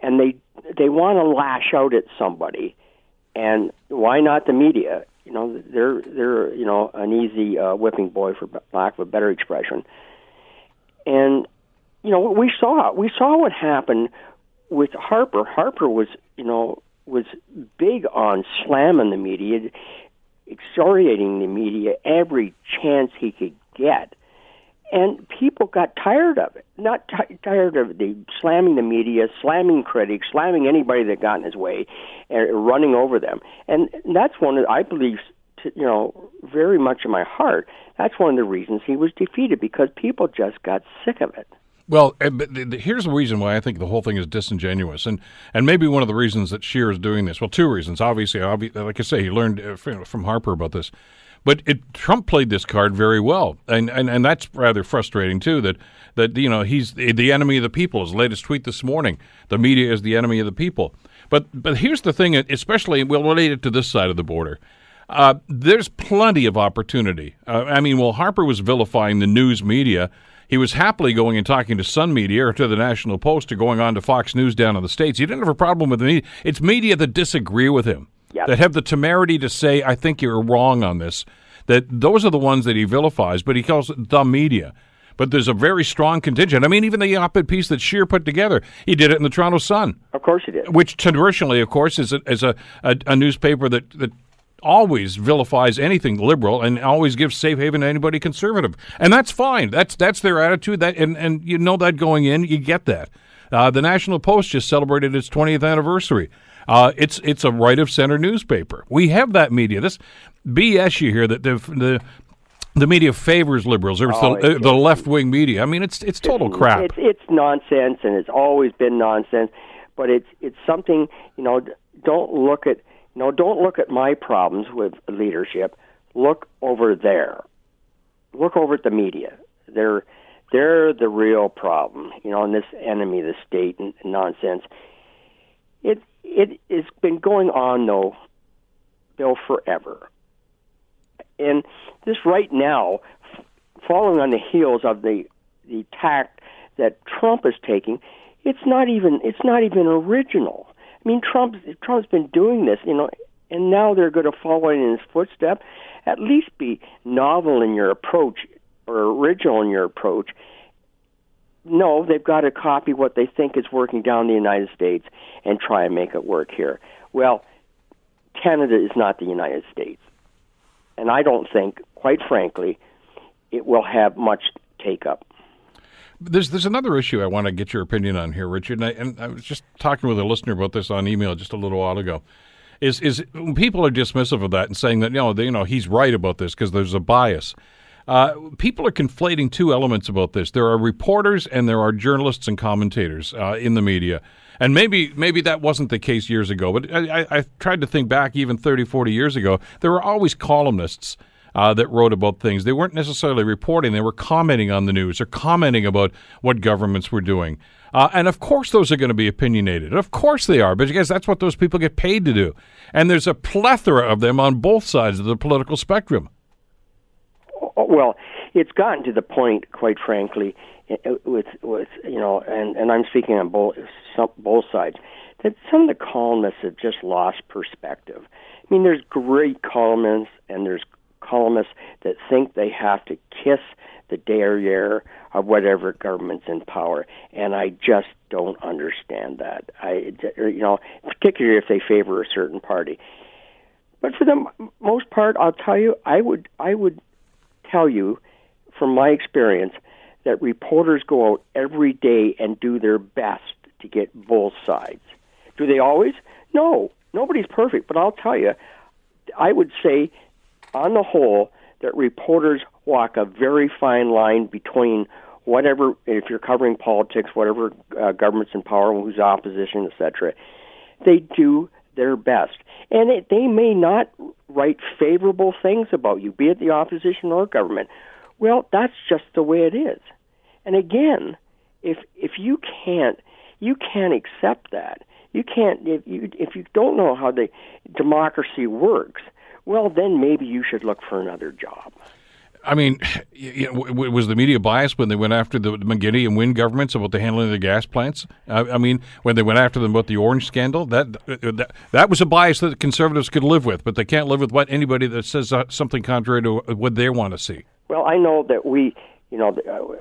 and they they want to lash out at somebody, and why not the media? You know, they're they're you know an easy uh, whipping boy for lack of a better expression, and you know we saw we saw what happened with Harper. Harper was you know was big on slamming the media, excoriating the media every chance he could get and people got tired of it. Not t- tired of the slamming the media, slamming critics, slamming anybody that got in his way, and running over them. And that's one that I believe, to, you know, very much in my heart. That's one of the reasons he was defeated because people just got sick of it. Well, eh, here's the reason why I think the whole thing is disingenuous, and and maybe one of the reasons that Scheer is doing this. Well, two reasons. Obviously, obvi- like I say, he learned uh, from Harper about this. But it, Trump played this card very well, and, and and that's rather frustrating too. That that you know he's the enemy of the people. His latest tweet this morning: the media is the enemy of the people. But but here's the thing, especially we'll relate it to this side of the border. Uh, there's plenty of opportunity. Uh, I mean, while Harper was vilifying the news media, he was happily going and talking to Sun Media or to the National Post or going on to Fox News down in the States. He didn't have a problem with the media. It's media that disagree with him yep. that have the temerity to say, I think you're wrong on this. That those are the ones that he vilifies, but he calls it the media. But there's a very strong contingent. I mean, even the op-ed piece that Scheer put together, he did it in the Toronto Sun. Of course he did. Which traditionally, of course, is a, is a, a, a newspaper that, that always vilifies anything liberal and always gives safe haven to anybody conservative, and that's fine. That's that's their attitude. That and and you know that going in, you get that. Uh, the National Post just celebrated its 20th anniversary. Uh, it's it's a right of center newspaper. We have that media. This BS you hear that the the the media favors liberals. There's oh, the, the left wing media. I mean, it's it's total it's, crap. It's, it's nonsense, and it's always been nonsense. But it's it's something you know. Don't look at you know. Don't look at my problems with leadership. Look over there. Look over at the media. They're they're the real problem. You know, and this enemy, the state, and, and nonsense. It it has been going on though, Bill, forever. And this right now, following on the heels of the the tact that Trump is taking, it's not even it's not even original. I mean, Trump Trump's been doing this, you know, and now they're going to follow in his footsteps. At least be novel in your approach or original in your approach. No, they've got to copy what they think is working down in the United States and try and make it work here. Well, Canada is not the United States. And I don't think, quite frankly, it will have much take up. There's there's another issue I want to get your opinion on here, Richard. And I, and I was just talking with a listener about this on email just a little while ago. Is is people are dismissive of that and saying that you know they, you know he's right about this because there's a bias. Uh, people are conflating two elements about this. There are reporters and there are journalists and commentators uh, in the media. And maybe maybe that wasn't the case years ago, but I, I, I tried to think back even 30, 40 years ago. There were always columnists uh, that wrote about things. They weren't necessarily reporting, they were commenting on the news or commenting about what governments were doing. Uh, and of course, those are going to be opinionated. Of course, they are, because that's what those people get paid to do. And there's a plethora of them on both sides of the political spectrum. Well, it's gotten to the point, quite frankly, with with you know, and and I'm speaking on both some, both sides, that some of the columnists have just lost perspective. I mean, there's great columnists and there's columnists that think they have to kiss the derriere of whatever government's in power, and I just don't understand that. I, you know, particularly if they favor a certain party. But for the most part, I'll tell you, I would, I would tell you, from my experience, that reporters go out every day and do their best to get both sides. Do they always? No, nobody's perfect. But I'll tell you, I would say on the whole, that reporters walk a very fine line between whatever, if you're covering politics, whatever uh, government's in power, who's opposition, etc. They do their best, and it, they may not write favorable things about you, be it the opposition or government. Well, that's just the way it is. And again, if if you can't you can't accept that. You can't if you if you don't know how the democracy works, well, then maybe you should look for another job. I mean, you know, was the media biased when they went after the McGuinty and Wynne governments about the handling of the gas plants? I mean, when they went after them about the Ornge scandal, that, that that was a bias that conservatives could live with, but they can't live with what anybody that says uh, something contrary to what they want to see. Well, I know that we, you know,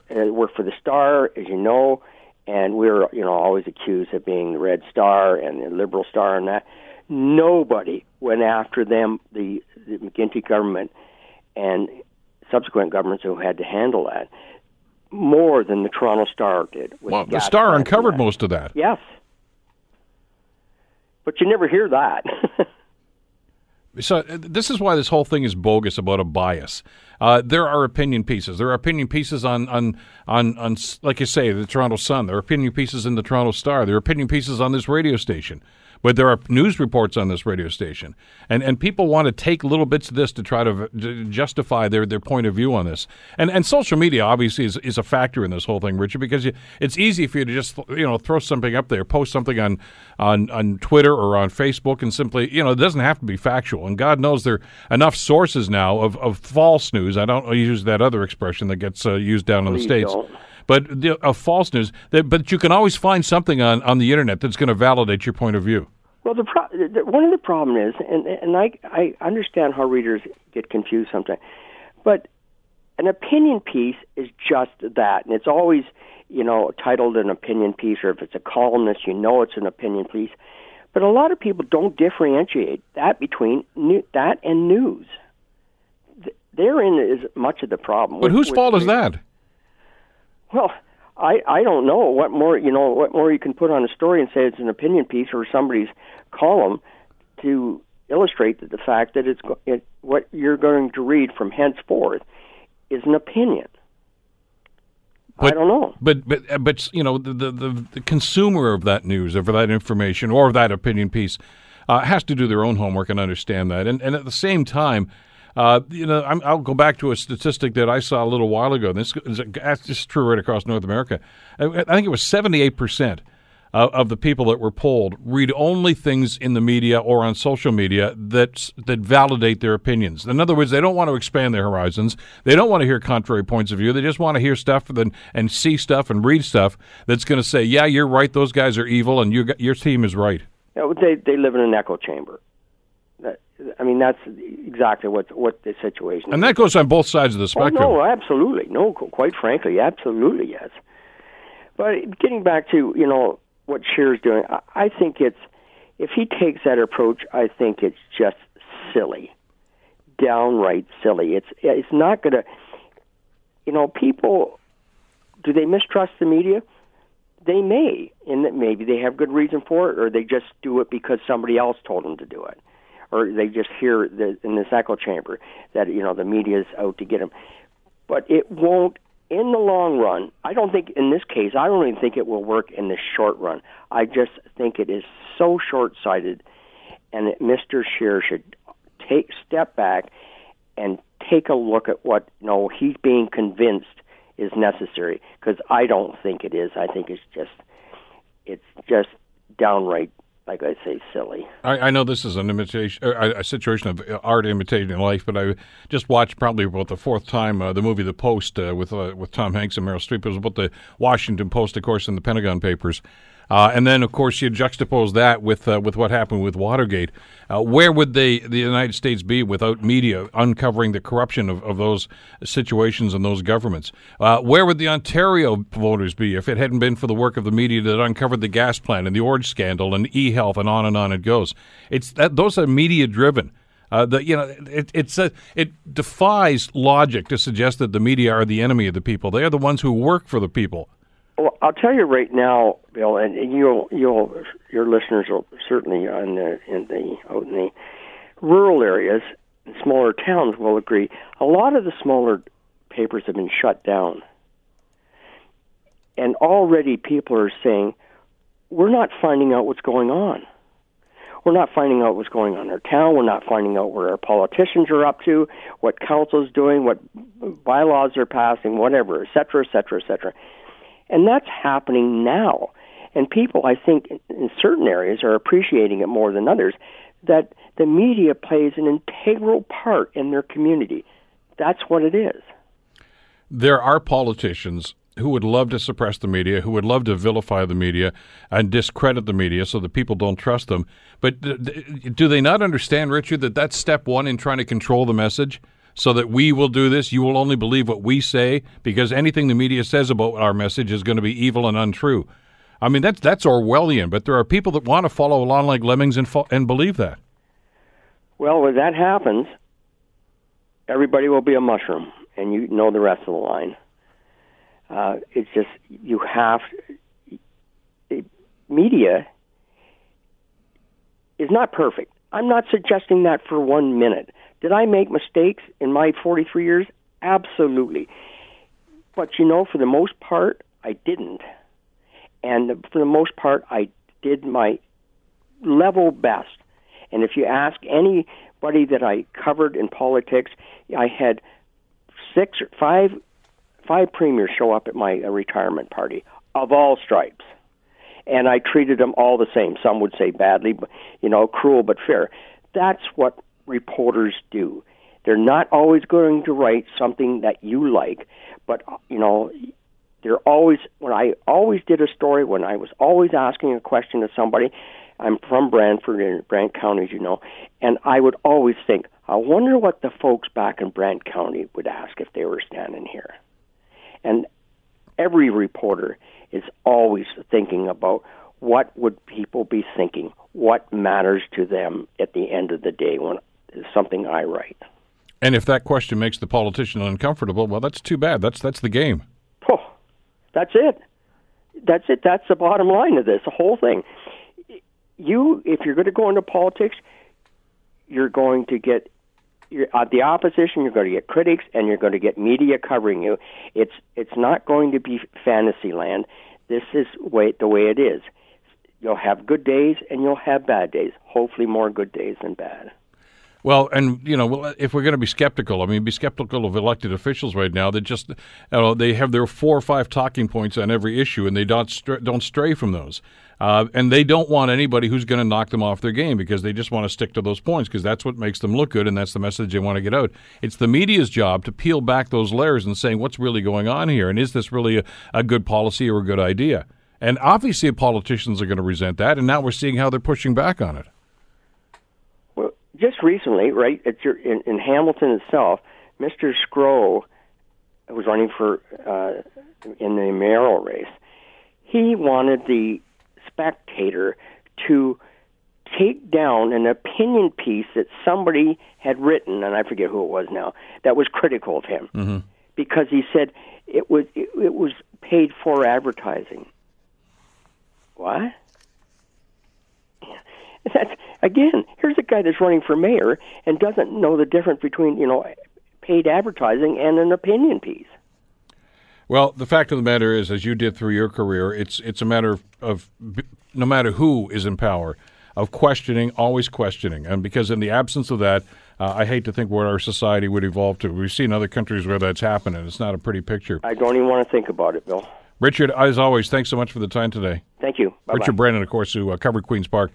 uh, work for the Star, as you know, and we're, you know, always accused of being the Red Star and the Liberal Star and that. Nobody went after them, the, the McGuinty government and subsequent governments who had to handle that, more than the Toronto Star did. well, the Star uncovered most of that. Yes. But you never hear that. So uh, this is why this whole thing is bogus about a bias. Uh, there are opinion pieces. There are opinion pieces on, on on on like you say, the Toronto Sun. There are opinion pieces in the Toronto Star. There are opinion pieces on this radio station. But there are news reports on this radio station, and and people want to take little bits of this to try to, to justify their, their point of view on this. And and social media obviously is, is a factor in this whole thing, Richard, because you, it's easy for you to just you know throw something up there, post something on on on Twitter or on Facebook, and simply you know it doesn't have to be factual. And God knows there are enough sources now of, of false news. I don't use that other expression that gets uh, used down in the states. Don't but the, of false news. That, but you can always find something on, on the internet that's going to validate your point of view. Well, the, pro- the one of the problem is, and and I I understand how readers get confused sometimes, but an opinion piece is just that, and it's always you know titled an opinion piece, or if it's a columnist, you know it's an opinion piece. But a lot of people don't differentiate that between new, that and news. Therein is much of the problem. But with, whose fault is that? Well, I I don't know what more you know what more you can put on a story and say it's an opinion piece or somebody's column to illustrate that the fact that it's it, what you're going to read from henceforth is an opinion. But, I don't know. But but but you know the, the the consumer of that news, of that information, or of that opinion piece, uh, has to do their own homework and understand that. And and at the same time, uh, you know, i will go back to a statistic that I saw a little while ago. This is, true right across North America. I, I think it was 78 percent of the people that were polled read only things in the media or on social media that that validate their opinions. In other words, they don't want to expand their horizons. They don't want to hear contrary points of view. They just want to hear stuff and, and see stuff and read stuff that's going to say, "Yeah, you're right. Those guys are evil, and your your team is right." Yeah, they they live in an echo chamber. I mean, that's exactly what what the situation. Is. And that goes on both sides of the spectrum. Oh, no, absolutely, no. Quite frankly, absolutely, yes. But getting back to you know what Scheer's doing, I, I think it's if he takes that approach, I think it's just silly, downright silly. It's it's not going to, you know, people. Do they mistrust the media? They may, and that maybe they have good reason for it, or they just do it because somebody else told them to do it or they just hear the, in this echo chamber that you know the media is out to get them. but it won't in the long run. I don't think in this case. I don't even think it will work in the short run. I just think it is so short-sighted, and that Mr. Scheer should take step back and take a look at what you know he's being convinced is necessary because I don't think it is. I think it's just it's just downright like I say, silly. I, I know this is an imitation, a, a, situation of art imitating life, but I just watched probably about the fourth time uh, the movie The Post uh, with uh, with Tom Hanks and Meryl Streep. It was about the Washington Post, of course, and the Pentagon Papers. Uh, and then, of course, you juxtapose that with uh, with what happened with Watergate. Uh, where would they, the United States, be without media uncovering the corruption of, of those situations and those governments? Uh, where would the Ontario voters be if it hadn't been for the work of the media that uncovered the gas plant and the Ornge scandal and e-health and on and on it goes? It's that those are media driven. Uh, the, you know, it, it's a, it defies logic to suggest that the media are the enemy of the people. They are the ones who work for the people. Well, I'll tell you right now, Bill, and you'll you'll your listeners will certainly uh, in the in the out in the rural areas, smaller towns will agree. A lot of the smaller papers have been shut down, and already people are saying, "We're not finding out what's going on. We're not finding out what's going on in our town. We're not finding out where our politicians are up to, what council's doing, what bylaws are passing, whatever, et cetera, et cetera, et cetera." And that's happening now. And people, I think, in certain areas are appreciating it more than others that the media plays an integral part in their community. That's what it is. There are politicians who would love to suppress the media, who would love to vilify the media and discredit the media so that people don't trust them. But do they not understand, Richard, that that's step one in trying to control the message? So that we will do this. You will only believe what we say because anything the media says about our message is going to be evil and untrue. I mean, that's that's Orwellian, but there are people that want to follow along like lemmings and fo- and believe that. Well, when that happens, everybody will be a mushroom, and you know the rest of the line. Uh, it's just you have it, media is not perfect. I'm not suggesting that for one minute. Did I make mistakes in my 43 years? Absolutely. But you know, for the most part, I didn't. And for the most part, I did my level best. And if you ask anybody that I covered in politics, I had six or five five premiers show up at my uh, retirement party of all stripes. And I treated them all the same. Some would say badly, but you know, cruel but fair. That's what reporters do. They're not always going to write something that you like, but you know, they're always when I always did a story when I was always asking a question to somebody. I'm from Brantford in Brant County, as you know, and I would always think, I wonder what the folks back in Brant County would ask if they were standing here. And every reporter is always thinking about what would people be thinking, what matters to them at the end of the day when is something I write. And if that question makes the politician uncomfortable, well, that's too bad. That's that's the game. Oh, that's it. That's it. That's the bottom line of this. The whole thing. You, if you're going to go into politics, you're going to get you're, uh, the opposition. You're going to get critics, and you're going to get media covering you. It's it's not going to be fantasy land. This is way the way it is. You'll have good days, and you'll have bad days. Hopefully, more good days than bad. Well, and you know, if we're going to be skeptical, I mean, be skeptical of elected officials right now. They just, you know, they have their four or five talking points on every issue, and they don't stray, don't stray from those. Uh, and they don't want anybody who's going to knock them off their game because they just want to stick to those points because that's what makes them look good and that's the message they want to get out. It's the media's job to peel back those layers and saying what's really going on here and is this really a, a good policy or a good idea. And obviously, politicians are going to resent that, and now we're seeing how they're pushing back on it just recently, right, your, in, in Hamilton itself, Mr. Sgro was running for uh, in the mayoral race. He wanted the Spectator to take down an opinion piece that somebody had written, and I forget who it was now, that was critical of him, mm-hmm. because he said it was it, it was paid for advertising. What? That's again, here's a guy that's running for mayor and doesn't know the difference between you know paid advertising and an opinion piece. Well, the fact of the matter is, as you did through your career, it's it's a matter of, of no matter who is in power, of questioning, always questioning, and because in the absence of that, uh, I hate to think what our society would evolve to. We've seen other countries where that's happened, and it's not a pretty picture. I don't even want to think about it, Bill. Richard, as always, thanks so much for the time today. Thank you. Bye-bye. Richard Brennan, of course, who uh, covered Queen's Park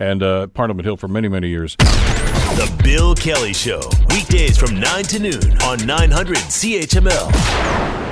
and uh, Parliament Hill for many, many years. The Bill Kelly Show, weekdays from 9 to noon on 900 CHML.